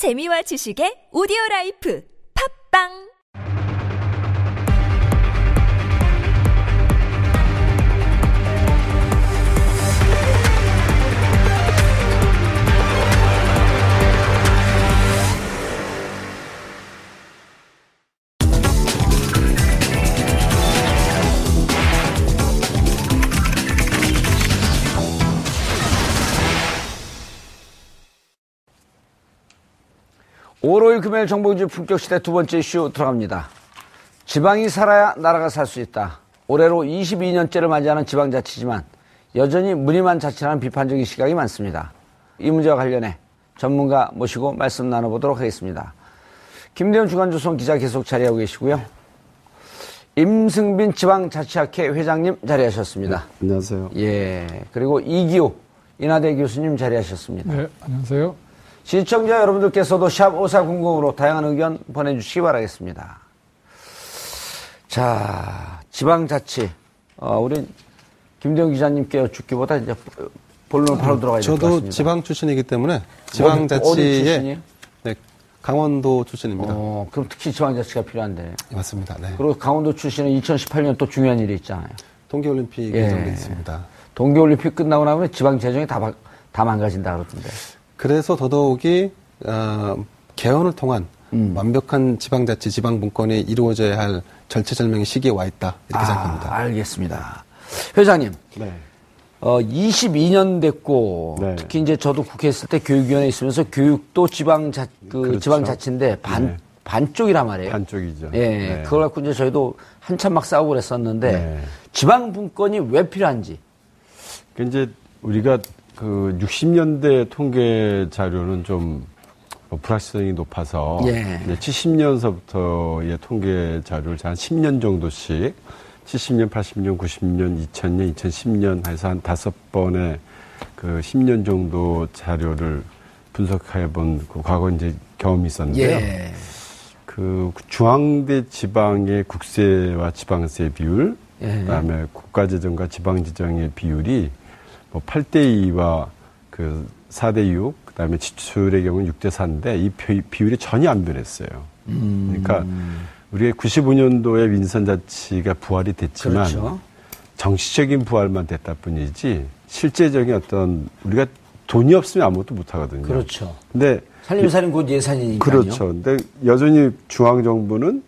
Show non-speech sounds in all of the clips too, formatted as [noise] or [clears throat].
재미와 지식의 오디오 라이프. 팝빵 오로일 금요일 정봉주 품격시대 두 번째 이슈 들어갑니다. 지방이 살아야 나라가 살 수 있다. 올해로 22년째를 맞이하는 지방자치지만 여전히 무늬만 자치라는 비판적인 시각이 많습니다. 이 문제와 관련해 전문가 모시고 말씀 나눠보도록 하겠습니다. 김대현 주간조선 기자 계속 자리하고 계시고요. 임승빈 지방자치학회 회장님 자리하셨습니다. 네, 안녕하세요. 예. 그리고 이기호 인하대 교수님 자리하셨습니다. 네, 안녕하세요. 시청자 여러분들께서도 샵 5400으로 다양한 의견 보내주시기 바라겠습니다. 자, 지방자치. 어, 우리 김대웅 기자님께 여쭙기보다 이제 본론 바로 들어가야 될것 저도 같습니다. 지방 출신이기 때문에 출신이에요? 네, 강원도 출신입니다. 어, 그럼 특히 지방자치가 필요한데. 맞습니다. 네. 그리고 강원도 출신은 2018년 또 중요한 일이 있잖아요. 동계올림픽 예. 예정돼 있습니다. 동계올림픽 끝나고 나면 지방 재정이 다, 바- 다 망가진다 그러던데. 그래서 더더욱이 어, 개헌을 통한 음. 완벽한 지방자치, 지방분권이 이루어져야 할 절체절명의 시기에 와 있다 이렇게 아, 생각합니다. 알겠습니다. 회장님, 네. 어, 22년 됐고 네. 특히 이제 저도 국회 있을 때 교육위원회 있으면서 교육도 지방자 그 그렇죠. 지방자치인데 반 네. 반쪽이란 말이에요. 반쪽이죠. 예, 네. 그걸 갖고 이제 저희도 한참 막 싸우고 그랬었는데 네. 지방 분권이 왜 필요한지. 그 이제 우리가 그 60년대 통계 자료는 좀뭐 불확실성이 높아서 예. 이제 70년서부터의 통계 자료를 한 10년 정도씩 70년, 80년, 90년, 2000년, 2010년 해서 한 다섯 번의 그 10년 정도 자료를 분석해 본그 과거 이제 경험이 있었는데요. 예. 그 중앙대 지방의 국세와 지방세 비율, 예. 그다음에 국가재정과 지방재정의 비율이 뭐 8대 2와 그 4대 6, 그다음에 지출의 경우는 6대 4인데 이 비- 비율이 전혀 안 변했어요. 음. 그러니까 우리가 95년도에 민선자치가 부활이 됐지만 그렇죠. 정치적인 부활만 됐다 뿐이지 실제적인 어떤 우리가 돈이 없으면 아무것도 못 하거든요. 그렇죠. 근데 살림살인 곧 예산이니까요. 그렇죠. 근데 여전히 중앙 정부는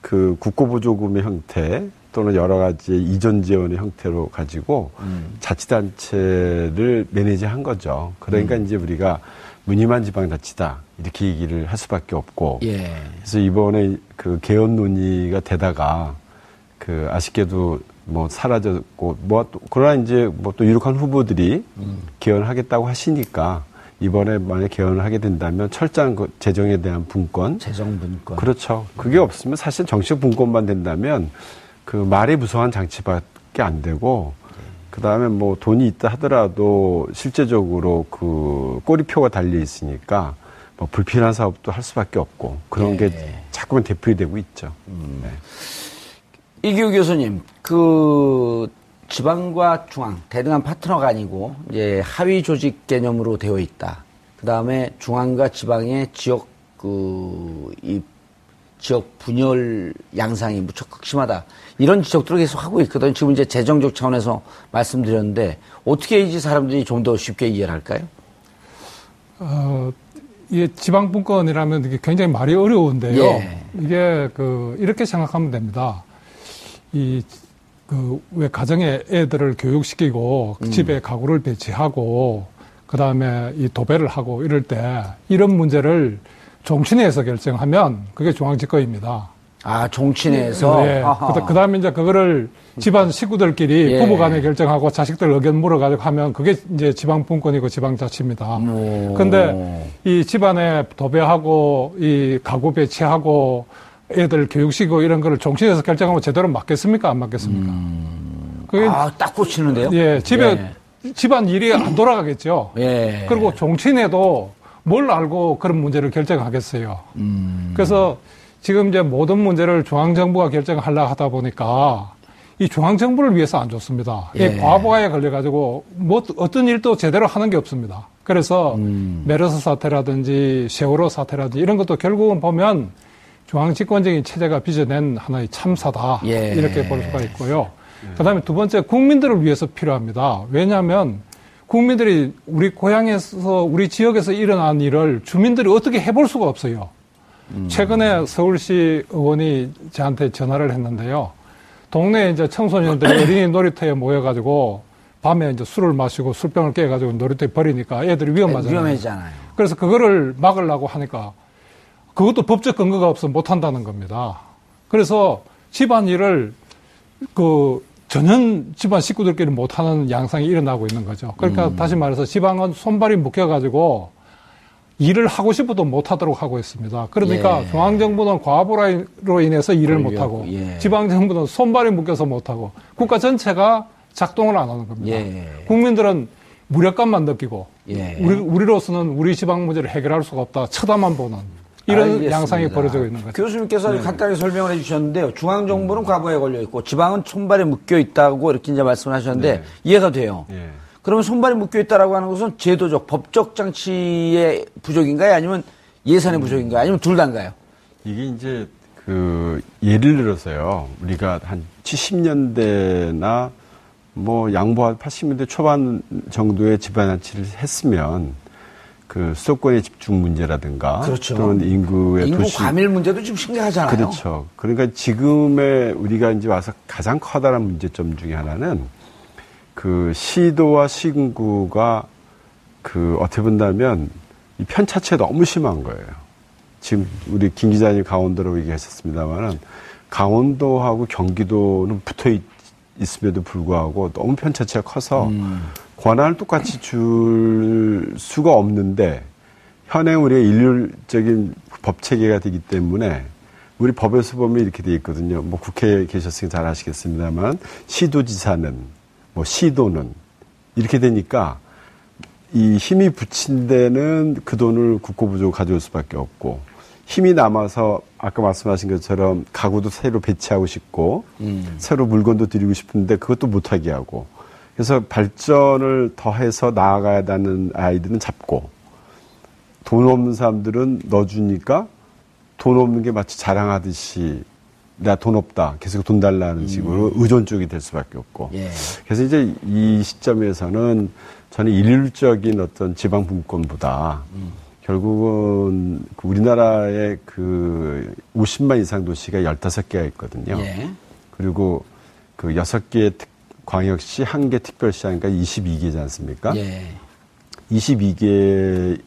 그 국고보조금의 형태 또는 여러 가지 이전 지원의 형태로 가지고 음. 자치단체를 매니지한 거죠. 그러니까 음. 이제 우리가 무늬만 지방자치다 이렇게 얘기를 할 수밖에 없고 예. 그래서 이번에 그 개헌 논의가 되다가 그 아쉽게도 뭐 사라졌고 뭐 또 그러나 이제 뭐 또 유력한 후보들이 음. 개헌하겠다고 하시니까 이번에 만약 개헌을 하게 된다면 철저한 그 재정에 대한 분권 재정 분권. 그렇죠. 그게 없으면 사실 정치적 분권만 된다면 그 말이 무성한 장치밖에 안 되고 그 다음에 뭐 돈이 있다 하더라도 실제적으로 그 꼬리표가 달려 있으니까 뭐 불필요한 사업도 할 수밖에 없고 그런 예. 게 자꾸만 되풀이 되고 있죠. 네. 이기우 교수님, 그 지방과 중앙 대등한 파트너가 아니고 이제 하위 조직 개념으로 되어 있다. 그 다음에 중앙과 지방의 지역 그이 지역 분열 양상이 무척 극심하다. 이런 지적들을 계속 하고 있거든요. 지금 이제 재정적 차원에서 말씀드렸는데 어떻게 해야지 사람들이 좀 더 쉽게 이해를 할까요? 어, 이게 지방분권이라면 이게 굉장히 말이 어려운데요. 예. 이게 그 이렇게 생각하면 됩니다. 이 그 왜 가정에 애들을 교육시키고 음. 집에 가구를 배치하고 그 다음에 이 도배를 하고 이럴 때 이런 문제를 종친회에서 결정하면 그게 중앙집권입니다. 아, 종친회에서. 네. 아하. 그 다음에 이제 그거를 집안 식구들끼리 예. 부부 간에 결정하고 자식들 의견 물어가지고 하면 그게 이제 지방분권이고 지방자치입니다. 오. 근데 이 집안에 도배하고 이 가구 배치하고 애들 교육시키고 이런 거를 종신에서 결정하면 제대로 맞겠습니까? 안 맞겠습니까? 그게 아, 딱 꽂히는데요? 예, 집에 집안 일이 안 돌아가겠죠. 예. 그리고 종친에도 뭘 알고 그런 문제를 결정하겠어요. 음. 그래서 지금 이제 모든 문제를 중앙정부가 결정하려 하다 보니까 이 중앙 정부를 위해서 안 좋습니다. 예. 이 과부하에 걸려가지고 뭐 어떤 일도 제대로 하는 게 없습니다. 그래서 음. 메르스 사태라든지 세월호 사태라든지 이런 것도 결국은 보면 중앙 집권적인 체제가 빚어낸 하나의 참사다 예. 이렇게 볼 수가 있고요. 그다음에 두 번째 국민들을 위해서 필요합니다. 왜냐하면 국민들이 우리 고향에서 우리 지역에서 일어난 일을 주민들이 어떻게 해볼 수가 없어요. 최근에 서울시 의원이 저한테 전화를 했는데요. 동네에 이제 청소년들이 [clears throat] 어린이 놀이터에 모여가지고 밤에 이제 술을 마시고 술병을 깨가지고 놀이터에 버리니까 애들이 위험하잖아요. 위험해지잖아요. 그래서 그거를 막으려고 하니까 그것도 법적 근거가 없어 못 한다는 겁니다. 그래서 집안 일을 그 전현 집안 식구들끼리 못 하는 양상이 일어나고 있는 거죠. 그러니까 다시 말해서 지방은 손발이 묶여가지고 일을 하고 싶어도 못 하도록 하고 있습니다. 그러니까 예. 중앙정부는 과부로 인해서 일을 못 하고 예. 지방정부는 손발이 묶여서 못 하고 국가 전체가 작동을 안 하는 겁니다. 예. 국민들은 무력감만 느끼고 예. 우리, 우리로서는 우리 지방 문제를 해결할 수가 없다. 쳐다만 보는 이런 알겠습니다. 양상이 벌어지고 있는 거죠. 교수님께서 네. 간단하게 설명을 해주셨는데요. 중앙 정부는 과부에 걸려 있고 지방은 손발에 묶여 있다고 이렇게 이제 말씀을 하셨는데 네. 이해가 돼요. 예. 그러면 손발이 묶여 있다라고 하는 것은 제도적, 법적 장치의 부족인가요? 아니면 예산의 부족인가요? 아니면 둘 다인가요? 이게 이제 그 예를 들어서요. 우리가 한 70년대나 뭐 양보한 80년대 초반 정도의 집안잔치를 했으면 그 수도권의 집중 문제라든가 그렇죠. 또는 인구의 인구 도시 과밀 문제도 지금 심각하잖아요. 그렇죠. 그러니까 지금의 우리가 이제 와서 가장 커다란 문제점 중에 하나는 그 시도와 시군구가 그 어떻게 본다면 이 편차치가 너무 심한 거예요. 지금 우리 김 기자님 강원도로 얘기하셨습니다만은 강원도하고 경기도는 붙어 있, 있음에도 불구하고 너무 편차치가 커서 권한을 똑같이 줄 수가 없는데 현행 우리가 일률적인 법 체계가 되기 때문에 우리 법에서 보면 이렇게 돼 있거든요. 뭐 국회에 계셨으니까 잘 아시겠습니다만 시도지사는 뭐 시도는 이렇게 되니까 이 힘이 붙인 데는 그 돈을 국고부족으로 가져올 수밖에 없고 힘이 남아서 아까 말씀하신 것처럼 가구도 새로 배치하고 싶고 새로 물건도 드리고 싶은데 그것도 못하게 하고 그래서 발전을 더해서 나아가야 하는 아이들은 잡고 돈 없는 사람들은 넣어주니까 돈 없는 게 마치 자랑하듯이 나 돈 없다 계속 돈 달라는 식으로 의존 쪽이 될 수밖에 없고 예. 그래서 이제 이 시점에서는 저는 일률적인 어떤 지방 분권보다 결국은 그 우리나라의 그 50만 이상 도시가 15개가 있거든요. 예. 그리고 그 6개의 광역시, 1개 특별시 하니까 22개지 않습니까? 예. 22개에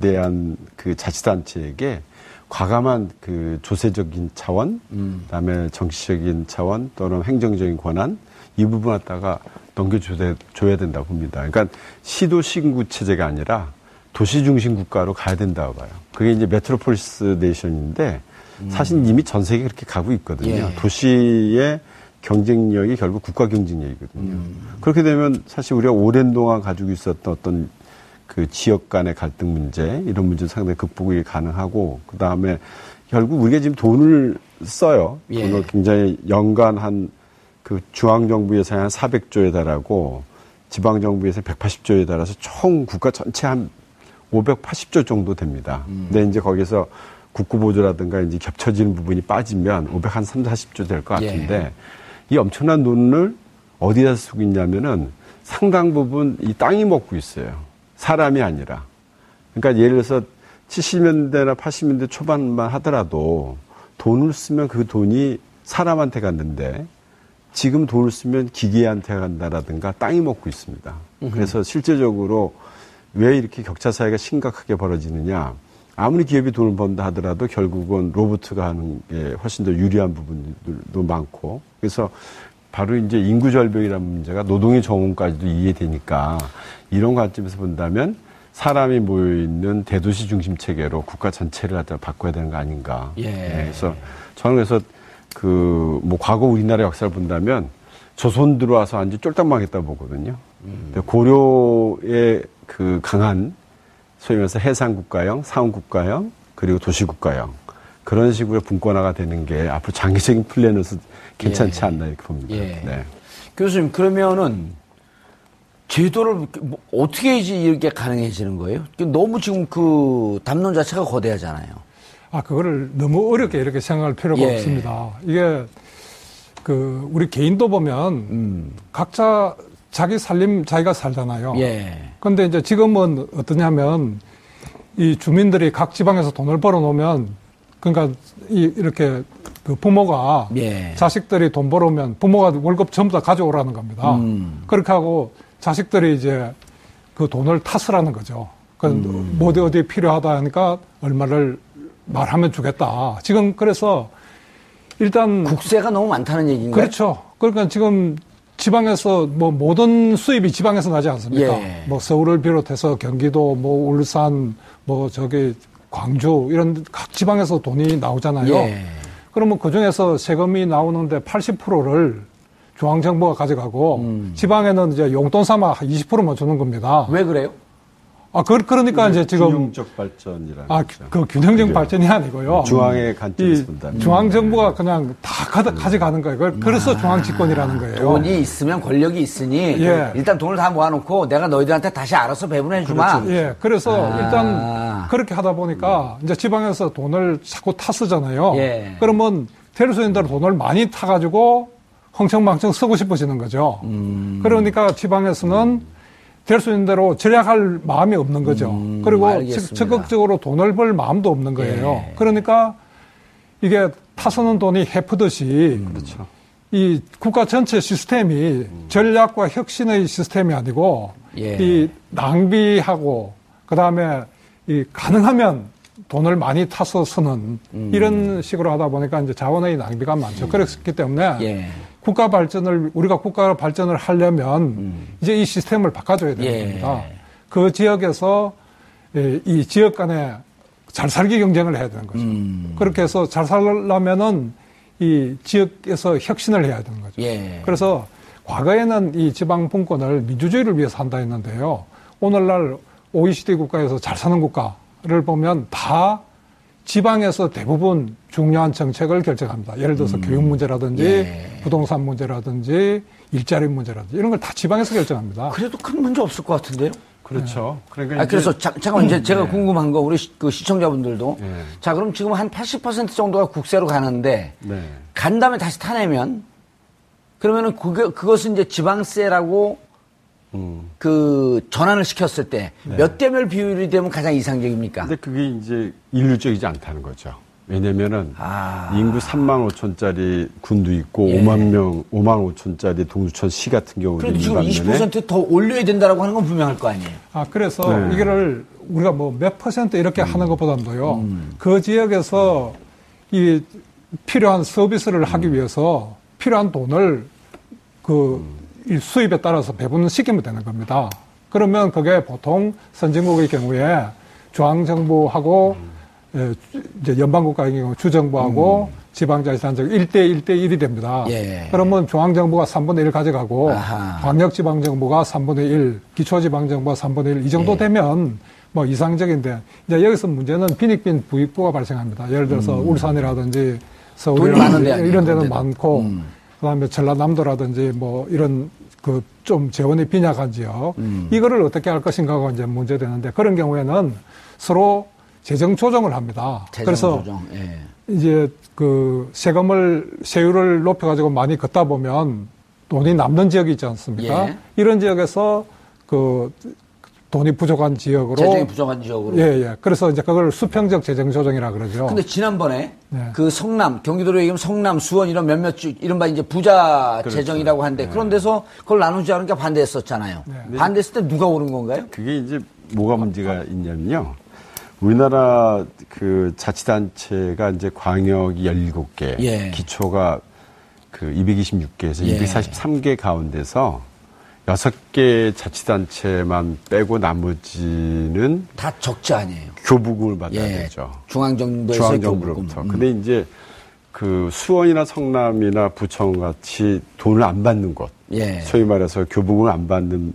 대한 그 자치단체에게 과감한 그 조세적인 차원, 그다음에 정치적인 차원 또는 행정적인 권한 이 부분 갖다가 넘겨줘야 줘야 된다고 봅니다. 그러니까 시도 신구 체제가 아니라 도시 중심 국가로 가야 된다고 봐요. 그게 이제 메트로폴리스 네이션인데 사실 이미 전 세계 그렇게 가고 있거든요. 예. 도시의 경쟁력이 결국 국가 경쟁력이거든요. 그렇게 되면 사실 우리가 오랜 동안 가지고 있었던 어떤 그 지역 간의 갈등 문제 이런 문제는 상당히 극복이 가능하고 그 다음에 결국 우리가 지금 돈을 써요. 예. 돈을 굉장히 연간 한 그 중앙 정부 예산이 한 400조에 달하고 지방 정부 예산 180조에 달해서 총 국가 전체 한 580조 정도 됩니다. 근데 이제 거기서 국고보조라든가 이제 겹쳐지는 부분이 빠지면 500 한 3, 40조 될것 예. 같은데 이 엄청난 돈을 어디다 쓰고 있냐면은 상당 부분 이 땅이 먹고 있어요. 사람이 아니라. 그러니까 예를 들어서 70년대나 80년대 초반만 하더라도 돈을 쓰면 그 돈이 사람한테 갔는데 지금 돈을 쓰면 기계한테 간다라든가 땅이 먹고 있습니다. 그래서 실제적으로 왜 이렇게 격차 사회가 심각하게 벌어지느냐. 아무리 기업이 돈을 번다 하더라도 결국은 로봇가 하는 게 훨씬 더 유리한 부분들도 많고. 그래서 바로 이제 인구 절벽이라는 문제가 노동의 정원까지도 이해되니까 이런 관점에서 본다면 사람이 모여 있는 대도시 중심 체계로 국가 전체를 갖다 바꿔야 되는 거 아닌가. 예. 그래서 저는 그래서 그 뭐 과거 우리나라 역사를 본다면 조선 들어와서 완전 쫄딱 망했다 보거든요. 근데 고려의 그 강한 소위 말해서 해상 국가형, 상원 국가형, 그리고 도시 국가형. 그런 식으로 분권화가 되는 게 앞으로 장기적인 플랜으로서 괜찮지 예. 않나 이렇게 봅니다. 예. 네. 교수님 그러면은 제도를 뭐 어떻게 이제 이렇게 가능해지는 거예요? 너무 지금 그 담론 자체가 거대하잖아요. 아, 그거를 너무 어렵게 이렇게 생각할 필요가 예. 없습니다. 이게 그 우리 개인도 보면 음. 각자 자기 살림 자기가 살잖아요. 예. 근데 이제 지금은 어떠냐면 이 주민들이 각 지방에서 돈을 벌어 놓으면 그러니까 이 이렇게 그 부모가 예. 자식들이 돈 벌어오면 부모가 월급 전부 다 가져오라는 겁니다. 음. 그렇게 하고 자식들이 이제 그 돈을 탓으라는 거죠. 그 음. 뭐 어디 어디 필요하다 하니까 얼마를 말하면 주겠다. 지금 그래서 일단 국세가 너무 많다는 얘기인가요? 그렇죠. 그러니까 지금 지방에서 뭐 모든 수입이 지방에서 나지 않습니까? 예. 뭐 서울을 비롯해서 경기도, 뭐 울산, 뭐 저기 광주 이런 각 지방에서 돈이 나오잖아요. 예. 그러면 그 중에서 세금이 나오는데 80%를 중앙정부가 가져가고 음. 지방에는 이제 용돈 삼아 20%만 주는 겁니다. 왜 그래요? 아, 그, 그러니까 이제 지금 균형적 발전이라는 아, 거죠. 그 균형적 발전이 아니고요. 중앙의 관점에서 이 본다면 중앙 정부가 그냥 다 가져, 가져가는 거예요. 그걸- 그래서 중앙 집권이라는 거예요. 돈이 있으면 권력이 있으니 예. 일단 돈을 다 모아놓고 내가 너희들한테 다시 알아서 배분해 주마. 예, 그래서 아. 일단 그렇게 하다 보니까 이제 지방에서 돈을 자꾸 타 쓰잖아요. 예. 그러면 대로 쓰는 대로 돈을 많이 타가지고 흥청망청 쓰고 싶어지는 거죠. 음. 그러니까 지방에서는 될 수 있는 대로 절약할 마음이 없는 거죠. 음, 그리고 알겠습니다. 적극적으로 돈을 벌 마음도 없는 거예요. 예. 그러니까 이게 타서는 돈이 해프듯이 그렇죠. 이 국가 전체 시스템이 전략과 혁신의 시스템이 아니고 예. 이 낭비하고 그다음에 이 가능하면 돈을 많이 타서 쓰는 음. 이런 식으로 하다 보니까 이제 자원의 낭비가 많죠. 그렇기 때문에 예. 국가 발전을 우리가 국가 발전을 하려면 이제 이 시스템을 바꿔줘야 되는 음. 예. 겁니다. 그 지역에서 예, 이 지역 간에 잘 살기 경쟁을 해야 되는 거죠. 음. 그렇게 해서 잘 살려면은 이 지역에서 혁신을 해야 되는 거죠. 예. 그래서 과거에는 이 지방 분권을 민주주의를 위해서 한다 했는데요. 오늘날 OECD 국가에서 잘 사는 국가를 보면 다 지방에서 대부분 중요한 정책을 결정합니다. 예를 들어서 교육 문제라든지 예. 부동산 문제라든지 일자리 문제라든지 이런 걸 다 지방에서 결정합니다. 그래도 큰 문제 없을 것 같은데요? 그렇죠. 그러니까 아, 이제 그래서 자, 잠깐만 이제 제가 궁금한 거 우리 시, 그 시청자분들도 예. 자 그럼 지금 한 80% 정도가 국세로 가는데 네. 간 다음에 다시 타내면 그러면은 그게 그것은 이제 지방세라고 음. 그 전환을 시켰을 때 몇대몇 비율이 되면 가장 이상적입니까? 근데 그게 이제 일률적이지 않다는 거죠. 왜냐면은 아. 인구 3만 5천짜리 군도 있고 예. 5만 명, 5만 5천짜리 동두천 시 같은 경우도 그래도 있는 지금 반면에 20%더 올려야 된다라고 하는 건 분명할 거 아니에요. 아, 그래서 네. 이거를 우리가 뭐 몇 퍼센트 이렇게 음. 하는 것보다도요, 그 지역에서 이 필요한 서비스를 하기 위해서 필요한 돈을 그이 수입에 따라서 배분시키면 되는 겁니다. 그러면 그게 보통 선진국의 경우에 중앙정부하고 예, 주- 이제 연방국가의 경우 주정부하고 지방자치단체가 1대 1대 1이 됩니다. 예. 그러면 중앙정부가 3분의 1 가져가고 아하. 광역지방정부가 3분의 1, 기초지방정부가 3분의 1, 이 정도 예. 되면 뭐 이상적인데, 이제 여기서 문제는 빈익빈 부익부가 발생합니다. 예를 들어서 울산이라든지 음. 서울이라든지 아니에요, 이런 데는. 많고, 음. 그 다음에 전라남도라든지 뭐 이런 그 좀 재원이 빈약한 지역, 음. 이거를 어떻게 할 것인가가 이제 문제되는데 그런 경우에는 서로 재정 조정을 합니다. 재정 그래서 조정. 예. 이제 그 세금을 세율을 높여가지고 많이 걷다 보면 돈이 남는 지역이 있지 않습니까? 예. 이런 지역에서 그 돈이 부족한 지역으로 재정이 부족한 지역으로. 예, 예. 그래서 이제 그걸 수평적 재정 조정이라 그러죠. 근데 지난번에 네. 그 성남, 경기도로 얘기하면 성남, 수원 이런 몇몇 주, 이른바 이제 부자 그렇죠. 재정이라고 하는데 그런 데서 그걸 나누지 않으니까 반대했었잖아요. 네. 반대했을 때 누가 오른 건가요? 그게 이제 뭐가 문제가 있냐면요. 우리나라 그 자치단체가 이제 광역이 17개, 예. 기초가 그 226개에서 예. 243개 가운데서 6개 자치단체만 빼고 나머지는 다 적자 아니에요. 교부금을 받아야 예. 되죠. 중앙정부에서 중앙정부로부터. 교부금. 음. 근데 이제 그 수원이나 성남이나 부천 같이 돈을 안 받는 곳, 예. 소위 말해서 교부금을 안 받는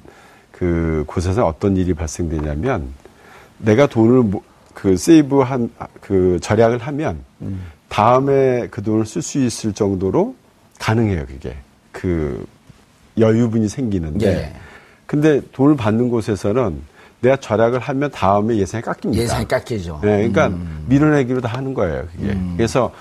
그 곳에서 어떤 일이 발생되냐면 내가 돈을 모- 그 세이브한 그 절약을 하면 다음에 그 돈을 쓸 수 있을 정도로 가능해요, 그게. 그 여유분이 생기는데. 예. 근데 돈을 받는 곳에서는 내가 절약을 하면 다음에 예산이 깎입니다. 예산이 깎이죠. 네, 그러니까 음. 밀어내기로 다 하는 거예요, 그게. 그래서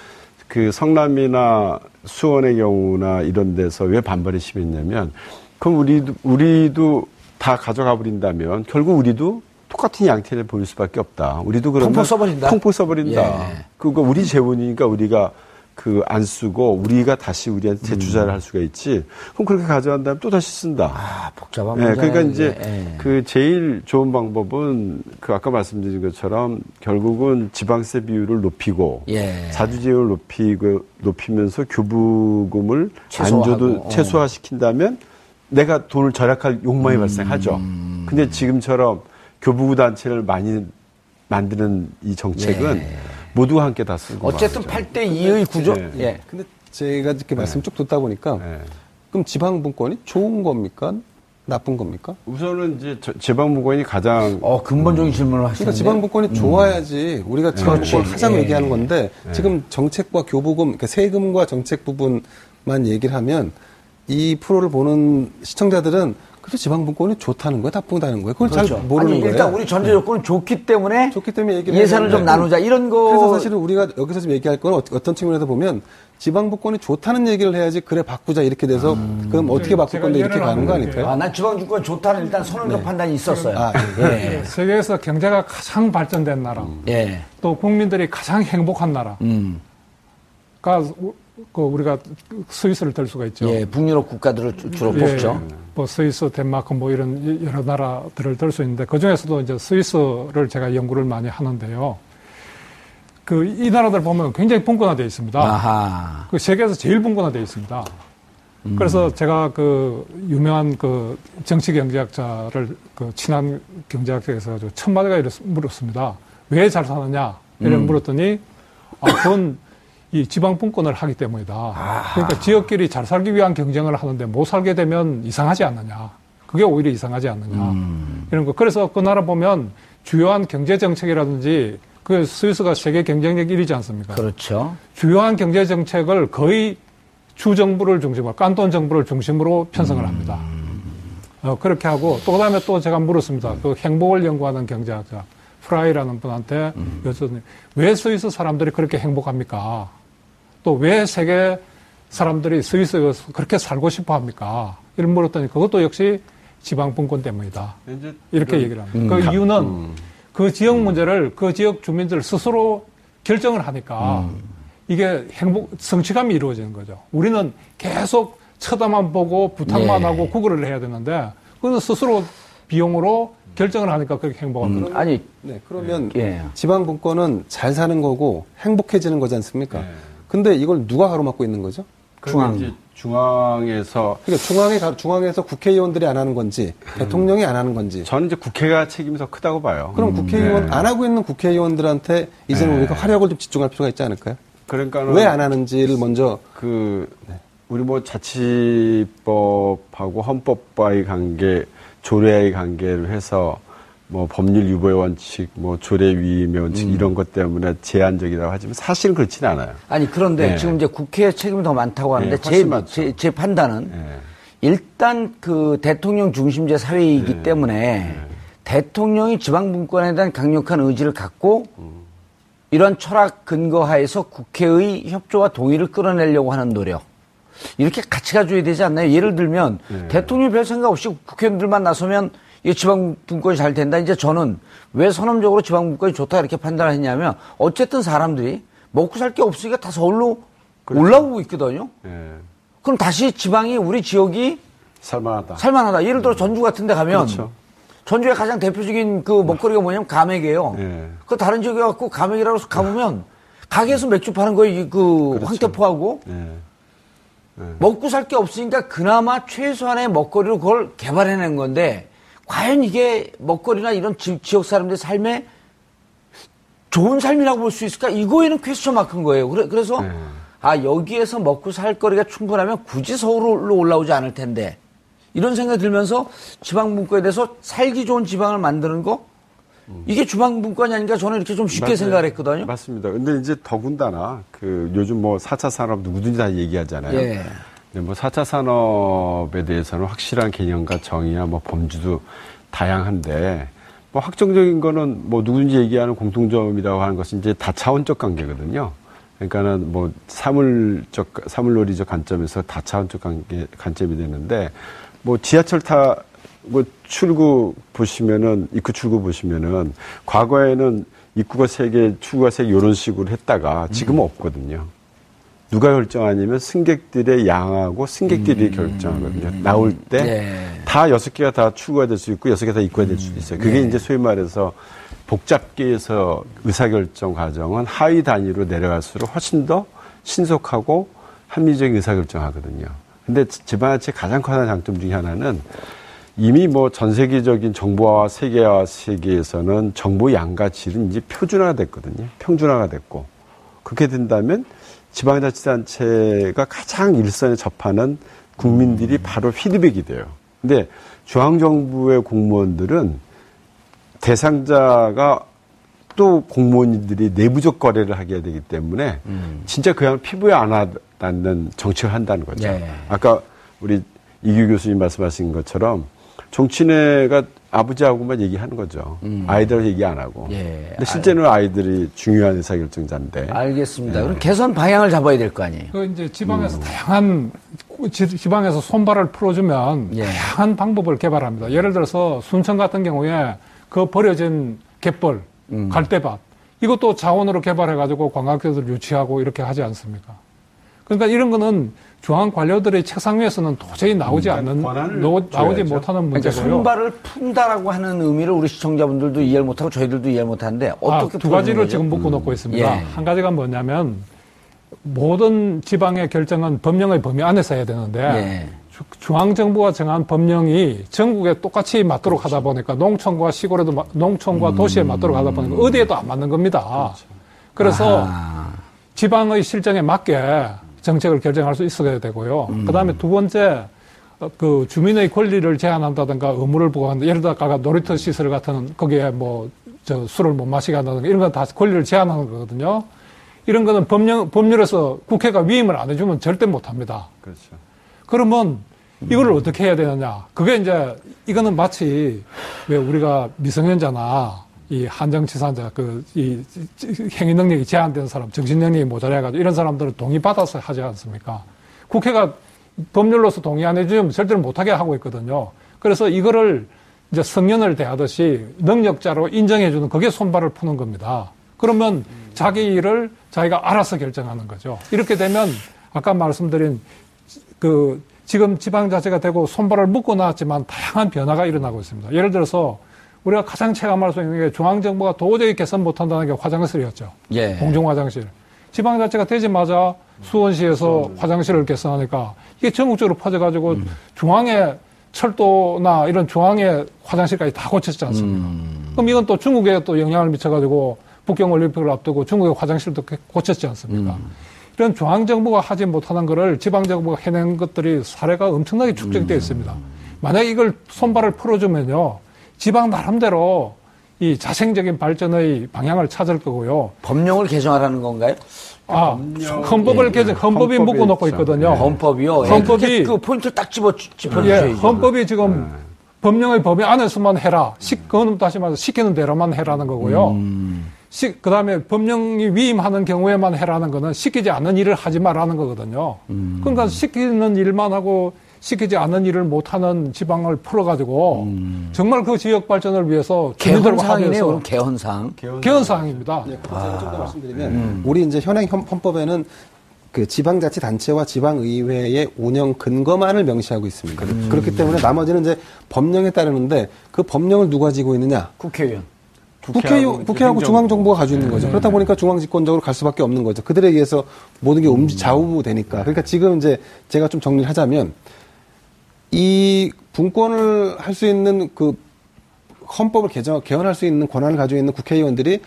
그 성남이나 수원의 경우나 이런 데서 왜 반발이 심했냐면 그럼 우리도 우리도 다 가져가 버린다면 결국 우리도 똑같은 양태를 보일 수밖에 없다. 우리도 그러면 콩포 써버린다? 콩포 써버린다. 예. 그거 우리 재원이니까 우리가 그 안 쓰고 우리가 다시 우리한테 재투자를 할 수가 있지. 그럼 그렇게 가져간 다음에 또 다시 쓴다. 음. 아, 복잡한 예, 문제. 그러니까 이제 예. 그 제일 좋은 방법은 그 아까 말씀드린 것처럼 결국은 지방세 비율을 높이고 예. 자주제율을 높이고 높이면서 교부금을 최소화하고, 안 줘도 어. 최소화시킨다면 내가 돈을 절약할 욕망이 음. 발생하죠. 근데 지금처럼 교부구 단체를 많이 만드는 이 정책은 예. 모두가 함께 다 쓰고 어쨌든 말이죠. 8대 2의 구조. 네. 예. 근데 제가 이렇게 말씀 쭉 듣다 보니까 예. 그럼 지방분권이 좋은 겁니까? 나쁜 겁니까? 우선은 이제 저- 지방무관이 가장 어, 근본적인 질문을 하시는데. 그러니까 지방분권이 좋아야지 우리가 지방분권 그렇지. 하자고 예. 얘기하는 건데 지금 정책과 교부금, 그러니까 세금과 정책 부분만 얘기를 하면 이 프로를 보는 시청자들은 그래도 지방분권이 좋다는 거예요, 나쁘다는 거예요. 그걸 잘 모르는 아니, 거예요. 일단 우리 전제 조건은 좋기 때문에 좋기 때문에 얘기를 예산을 좀 나누자 이런 거 그래서 사실은 우리가 여기서 지금 얘기할 건 어- 어떤 측면에서 보면 지방분권이 좋다는 얘기를 해야지 그래 바꾸자 이렇게 돼서 그럼 어떻게 바꿀 건데 이렇게 가는 거 아닐까요? 아, 난 지방주권 좋다는 일단 선언적 판단이 있었어요. 아, 예. 세계에서 경제가 가장 발전된 나라, 예. 또 국민들이 가장 행복한 나라가 음. 우- 그 우리가 스위스를 들 수가 있죠. 예, 북유럽 국가들을 주- 주로 예, 뽑죠. 뭐 스위스, 덴마크 뭐 이런 여러 나라들을 들 수 있는데 그 중에서도 이제 스위스를 제가 연구를 많이 하는데요. 그 이 나라들 보면 굉장히 분권화되어 있습니다. 아하. 그 세계에서 제일 분권화되어 있습니다. 그래서 제가 그 유명한 그 정치 경제학자를 그 친한 경제학자에서 저 천마디가 이렇 물었습니다. 왜 잘 사느냐? 이런 물었더니 아, 그건 이 지방 분권을 하기 때문이다. 그러니까 지역끼리 잘 살기 위한 경쟁을 하는데 못 살게 되면 이상하지 않느냐. 그게 오히려 이상하지 않느냐. 이런 거. 그래서 그 나라 보면 주요한 경제 정책이라든지 그 스위스가 세계 경쟁력 1위지 않습니까? 그렇죠. 주요한 경제 정책을 거의 주 정부를 중심으로 깐돈 정부를 중심으로 편성을 합니다. 어, 그렇게 하고 또 그다음에 또 제가 물었습니다. 그 행복을 연구하는 경제학자 프라이라는 분한테 여쭤봤더니 왜 스위스 사람들이 그렇게 행복합니까? 또 왜 세계 사람들이 스위스에서 그렇게 살고 싶어 합니까? 이런 물었더니 그것도 역시 지방 분권 때문이다. 이제 이렇게 그- 얘기를 합니다. 그 이유는 그 지역 문제를 그 지역 주민들 스스로 결정을 하니까 이게 행복, 성취감이 이루어지는 거죠. 우리는 계속 쳐다만 보고 부탁만 예. 하고 구걸을 해야 되는데 그건 스스로 비용으로 결정을 하니까 그렇게 행복한 거죠. 음, 아니, 네, 그러면 예. 지방 분권은 잘 사는 거고 행복해지는 거지 않습니까? 네. 근데 이걸 누가 가로막고 있는 거죠? 중앙 중앙. 중앙에서 그러니까 중앙에 가- 중앙에서 국회의원들이 안 하는 건지 대통령이 안 하는 건지 저는 이제 국회가 책임이 더 크다고 봐요. 그럼 국회의원 네. 안 하고 있는 국회의원들한테 이제는 네. 우리가 화력을 좀 집중할 필요가 있지 않을까요? 그러니까는 왜안 하는지를 먼저 그 우리 뭐 자치법하고 헌법과의 관계, 조례의 관계를 해서 뭐 법률 유보의 원칙, 뭐 조례 위임의 원칙 음. 이런 것 때문에 제한적이라고 하지만 사실은 그렇지는 않아요. 아니 그런데 네. 지금 이제 국회 책임이 더 많다고 하는데 네, 제. 제, 제 판단은 예. 일단 그 대통령 중심제 사회이기 네. 때문에 대통령이 지방분권에 대한 강력한 의지를 갖고 음. 이런 철학 근거하에서 국회의 협조와 동의를 끌어내려고 하는 노력. 이렇게 같이 가줘야 되지 않나요? 예를 들면 네. 대통령이 별 생각 없이 국회의원들만 나서면 이 지방 분권이 잘 된다. 이제 저는 왜 선언적으로 지방 분권이 좋다 이렇게 판단을 했냐면 어쨌든 사람들이 먹고 살 게 없으니까 다 서울로 그렇죠. 올라오고 있거든요. 예. 그럼 다시 지방이 우리 지역이 살만하다. 살만하다. 예를 들어 전주 같은 데 가면 그렇죠. 전주의 가장 대표적인 그 먹거리가 뭐냐면 가맥이에요. 예. 그 다른 지역에 갖고 가맥이라고 해서 가보면 가게에서 맥주 파는 거예요. 이그 그렇죠. 황태포하고 예. 먹고 살 게 없으니까 그나마 최소한의 먹거리로 그걸 개발해낸 건데 과연 이게 먹거리나 이런 지, 역 사람들의 삶에 좋은 삶이라고 볼 수 있을까? 이거에는 퀘스천 마크인 거예요. 그래, 그래서 네. 아 여기에서 먹고 살 거리가 충분하면 굳이 서울로 올라오지 않을 텐데 이런 생각이 들면서 지방 문구에 대해서 살기 좋은 지방을 만드는 거 이게 주방분권이 아닌가 저는 이렇게 좀 쉽게 맞아요. 생각을 했거든요. 맞습니다. 근데 이제 더군다나 그 요즘 뭐 4차 산업 누구든지 다 얘기하잖아요. 예. 근데 뭐 4차 산업에 대해서는 확실한 개념과 정의야 뭐 범주도 다양한데 뭐 확정적인 거는 뭐 누구든지 얘기하는 공통점이라고 하는 것은 이제 다차원적 관계거든요. 그러니까는 뭐 사물적 사물놀이적 관점에서 다차원적 관계 관점이 되는데 뭐 지하철 타뭐 출구 보시면은 입구 출구 보시면은 과거에는 입구가 세 개, 출구가 세 개 이런 식으로 했다가 지금은 없거든요. 누가 결정하냐면 승객들의 양하고 승객들이 결정하거든요. 나올 때 네. 다 여섯 개가 다 출구가 될 수 있고 여섯 개 다 입구가 될 수도 있어요. 그게 이제 소위 말해서 복잡계에서 의사결정 과정은 하위 단위로 내려갈수록 훨씬 더 신속하고 합리적인 의사결정 하거든요. 근데 지방자치 가장 큰 장점 중에 하나는 이미 뭐 전 세계적인 정보화 세계화 세계에서는 정보 양과 질은 이제 표준화가 됐거든요. 평준화가 됐고 그렇게 된다면 지방자치단체가 가장 일선에 접하는 국민들이 바로 피드백이 돼요. 근데 중앙정부의 공무원들은 대상자가 또 공무원들이 내부적 거래를 하게 되기 때문에 진짜 그냥 피부에 안 와닿는 정책을 한다는 거죠. 네. 아까 우리 이규 교수님 말씀하신 것처럼 정치인회가 아버지하고만 얘기하는 거죠. 아이들 얘기 안 하고. 예. 근데 실제는 아이들이 중요한 의사결정자인데. 알겠습니다. 그럼 개선 방향을 잡아야 될 거 아니에요. 그 이제 지방에서 다양한 지- 지방에서 손발을 풀어주면 예. 다양한 방법을 개발합니다. 예를 들어서 순천 같은 경우에 그 버려진 갯벌, 음. 갈대밭 이것도 자원으로 개발해가지고 관광객들 유치하고 이렇게 하지 않습니까? 그러니까 이런 거는 중앙 관료들의 책상 위에서는 도저히 나오지 않는 권한을 노- 나오지. 못하는 그러니까 문제고요. 손발을 푼다라고 하는 의미를 우리 시청자분들도 이해를 못하고 저희들도 이해를 못하는데 어떻게 아, 두 가지를 거죠? 지금 묶어 놓고 있습니다. 예. 한 가지가 뭐냐면 모든 지방의 결정은 법령의 범위 안에서 해야 되는데 예. 주- 중앙정부가 정한 법령이 전국에 똑같이 맞도록 하다 보니까 농촌과 시골에도 마- 농촌과 도시에 맞도록 하다 보니까 어디에도 안 맞는 겁니다. 그래서 아하. 지방의 실정에 맞게 정책을 결정할 수 있어야 되고요. 그다음에 두 번째 어, 그 주민의 권리를 제한한다든가 의무를 부과한다. 예를 들어 아까 놀이터 시설 같은 거기에 뭐 저 술을 못 마시게 한다든가 이런 건 다 권리를 제한하는 거거든요. 이런 거는 법령 법률에서 국회가 위임을 안 해주면 절대 못 합니다. 그렇죠. 그러면 이거를 어떻게 해야 되느냐. 그게 이제 이거는 마치 왜 우리가 미성년자나 이 한정치산자 그 이 행위 능력이 제한된 사람, 정신 능력이 모자라가지고 이런 사람들은 동의 받아서 하지 않습니까? 국회가 법률로서 동의 안 해주면 절대로 못하게 하고 있거든요. 그래서 이거를 이제 성년을 대하듯이 능력자로 인정해주는 그게 손발을 푸는 겁니다. 그러면 자기 일을 자기가 알아서 결정하는 거죠. 이렇게 되면 아까 말씀드린 그 지금 지방자치가 되고 손발을 묶어 놨지만 다양한 변화가 일어나고 있습니다. 예를 들어서 우리가 가장 체감할 수 있는 게 중앙정부가 도저히 개선 못한다는 게 화장실이었죠. 예. 공중 화장실. 지방자치가 되자마자 수원시에서 화장실을 개선하니까 이게 전국적으로 퍼져가지고 중앙에 철도나 이런 중앙에 화장실까지 다 고쳤지 않습니까? 그럼 이건 또 중국에 또 영향을 미쳐가지고 북경 올림픽을 앞두고 중국의 화장실도 고쳤지 않습니까? 이런 중앙정부가 하지 못하는 거를 지방정부가 해낸 것들이 사례가 엄청나게 축적되어 있습니다. 만약에 이걸 손발을 풀어주면요. 지방 나름대로 이 자생적인 발전의 방향을 찾을 거고요. 법령을 개정하라는 건가요? 아, 헌법을 개정, 헌법이 묶어놓고. 있거든요. 네. 헌법이요. 헌법이- 헌법이 그 포인트를 딱 집어 예, 짚어주셔야죠. 헌법이 지금 법령의 범위 안에서만 해라. 시, 그거는 다시 말해서 시키는 대로만 해라는 거고요. 시, 그 다음에 법령이 위임하는 경우에만 해라는 거는 시키지 않는 일을 하지 말라는 거거든요. 그러니까 시키는 일만 하고 시키지 않는 일을 못하는 지방을 풀어가지고 정말 그 지역 발전을 위해서 개헌상이네요. 개헌상. 개헌사항입니다. 예, 그래서 좀더 말씀드리면 우리 이제 현행 헌- 헌법에는 그 지방자치 단체와 지방의회의 운영 근거만을 명시하고 있습니다. 그렇기 때문에 나머지는 이제 법령에 따르는데 그 법령을 누가 지고 있느냐? 국회의원. 국회하고, 국회하고 중앙정부가 가지고 있는 거죠. 그렇다 보니까 중앙집권적으로 갈 수밖에 없는 거죠. 그들에 의해서 모든 게 움직 좌우되니까. 그러니까 지금 이제 제가 좀 정리를 하자면 이 분권을 할 수 있는 그 헌법을 개정, 개헌할 수 있는 권한을 가지고 있는 국회의원들이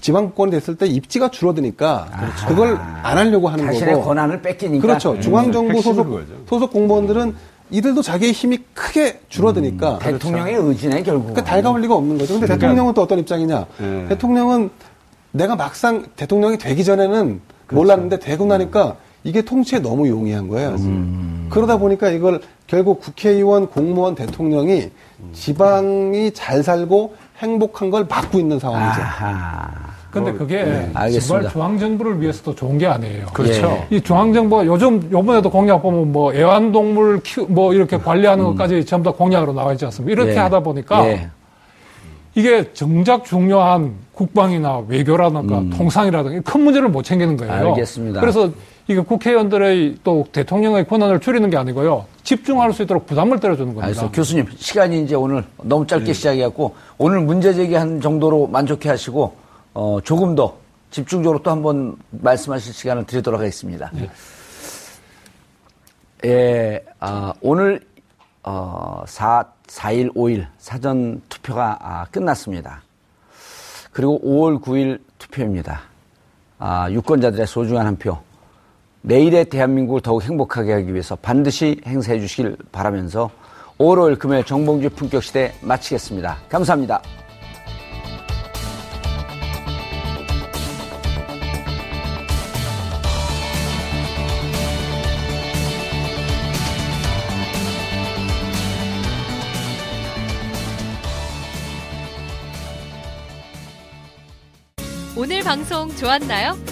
지방권이 됐을 때 입지가 줄어드니까 그걸 안 하려고 하는 자신의 거고. 권한을 뺏기니까. 그렇죠. 중앙정부 핵심은 소속, 그거죠. 소속 공무원들은 이들도 자기의 힘이 크게 줄어드니까 대통령의 의지네 결국. 그러니까 달가울 리가 없는 거죠. 근데 대통령은 또 어떤 입장이냐? 네. 대통령은 내가 막상 대통령이 되기 전에는 몰랐는데 되고 나니까 이게 통치에 너무 용이한 거예요. 그러다 보니까 이걸 결국 국회의원, 공무원, 대통령이 지방이 잘 살고 행복한 걸 막고 있는 상황이죠. 아하. 근데 그게 알겠습니다. 정말 중앙정부를 위해서도 좋은 게 아니에요. 그렇죠. 이 중앙정부가 요즘 요번에도 공약 보면 뭐 애완동물 키우 뭐 이렇게 관리하는 것까지 전부 다 공약으로 나와 있지 않습니까? 이렇게 예. 하다 보니까 예. 이게 정작 중요한 국방이나 외교라든가 통상이라든가 큰 문제를 못 챙기는 거예요. 음. 알겠습니다. 그래서 이게 국회의원들의 또 대통령의 권한을 줄이는 게 아니고요. 집중할 수 있도록 부담을 때려주는 겁니다. 알겠습니다. 교수님, 시간이 이제 오늘 너무 짧게 시작해갖고, 오늘 문제 제기한 정도로 만족해 하시고, 어, 조금 더 집중적으로 또 한번 말씀하실 시간을 드리도록 하겠습니다. 예, 아, 오늘, 어, 4, 4일, 5일 사전 투표가 아, 끝났습니다. 그리고 5월 9일 투표입니다. 아, 유권자들의 소중한 한 표. 내일의 대한민국을 더욱 행복하게 하기 위해서 반드시 행사해 주시길 바라면서 5월 5일 금요일 정봉주 품격시대 마치겠습니다. 감사합니다. 오늘 방송 좋았나요?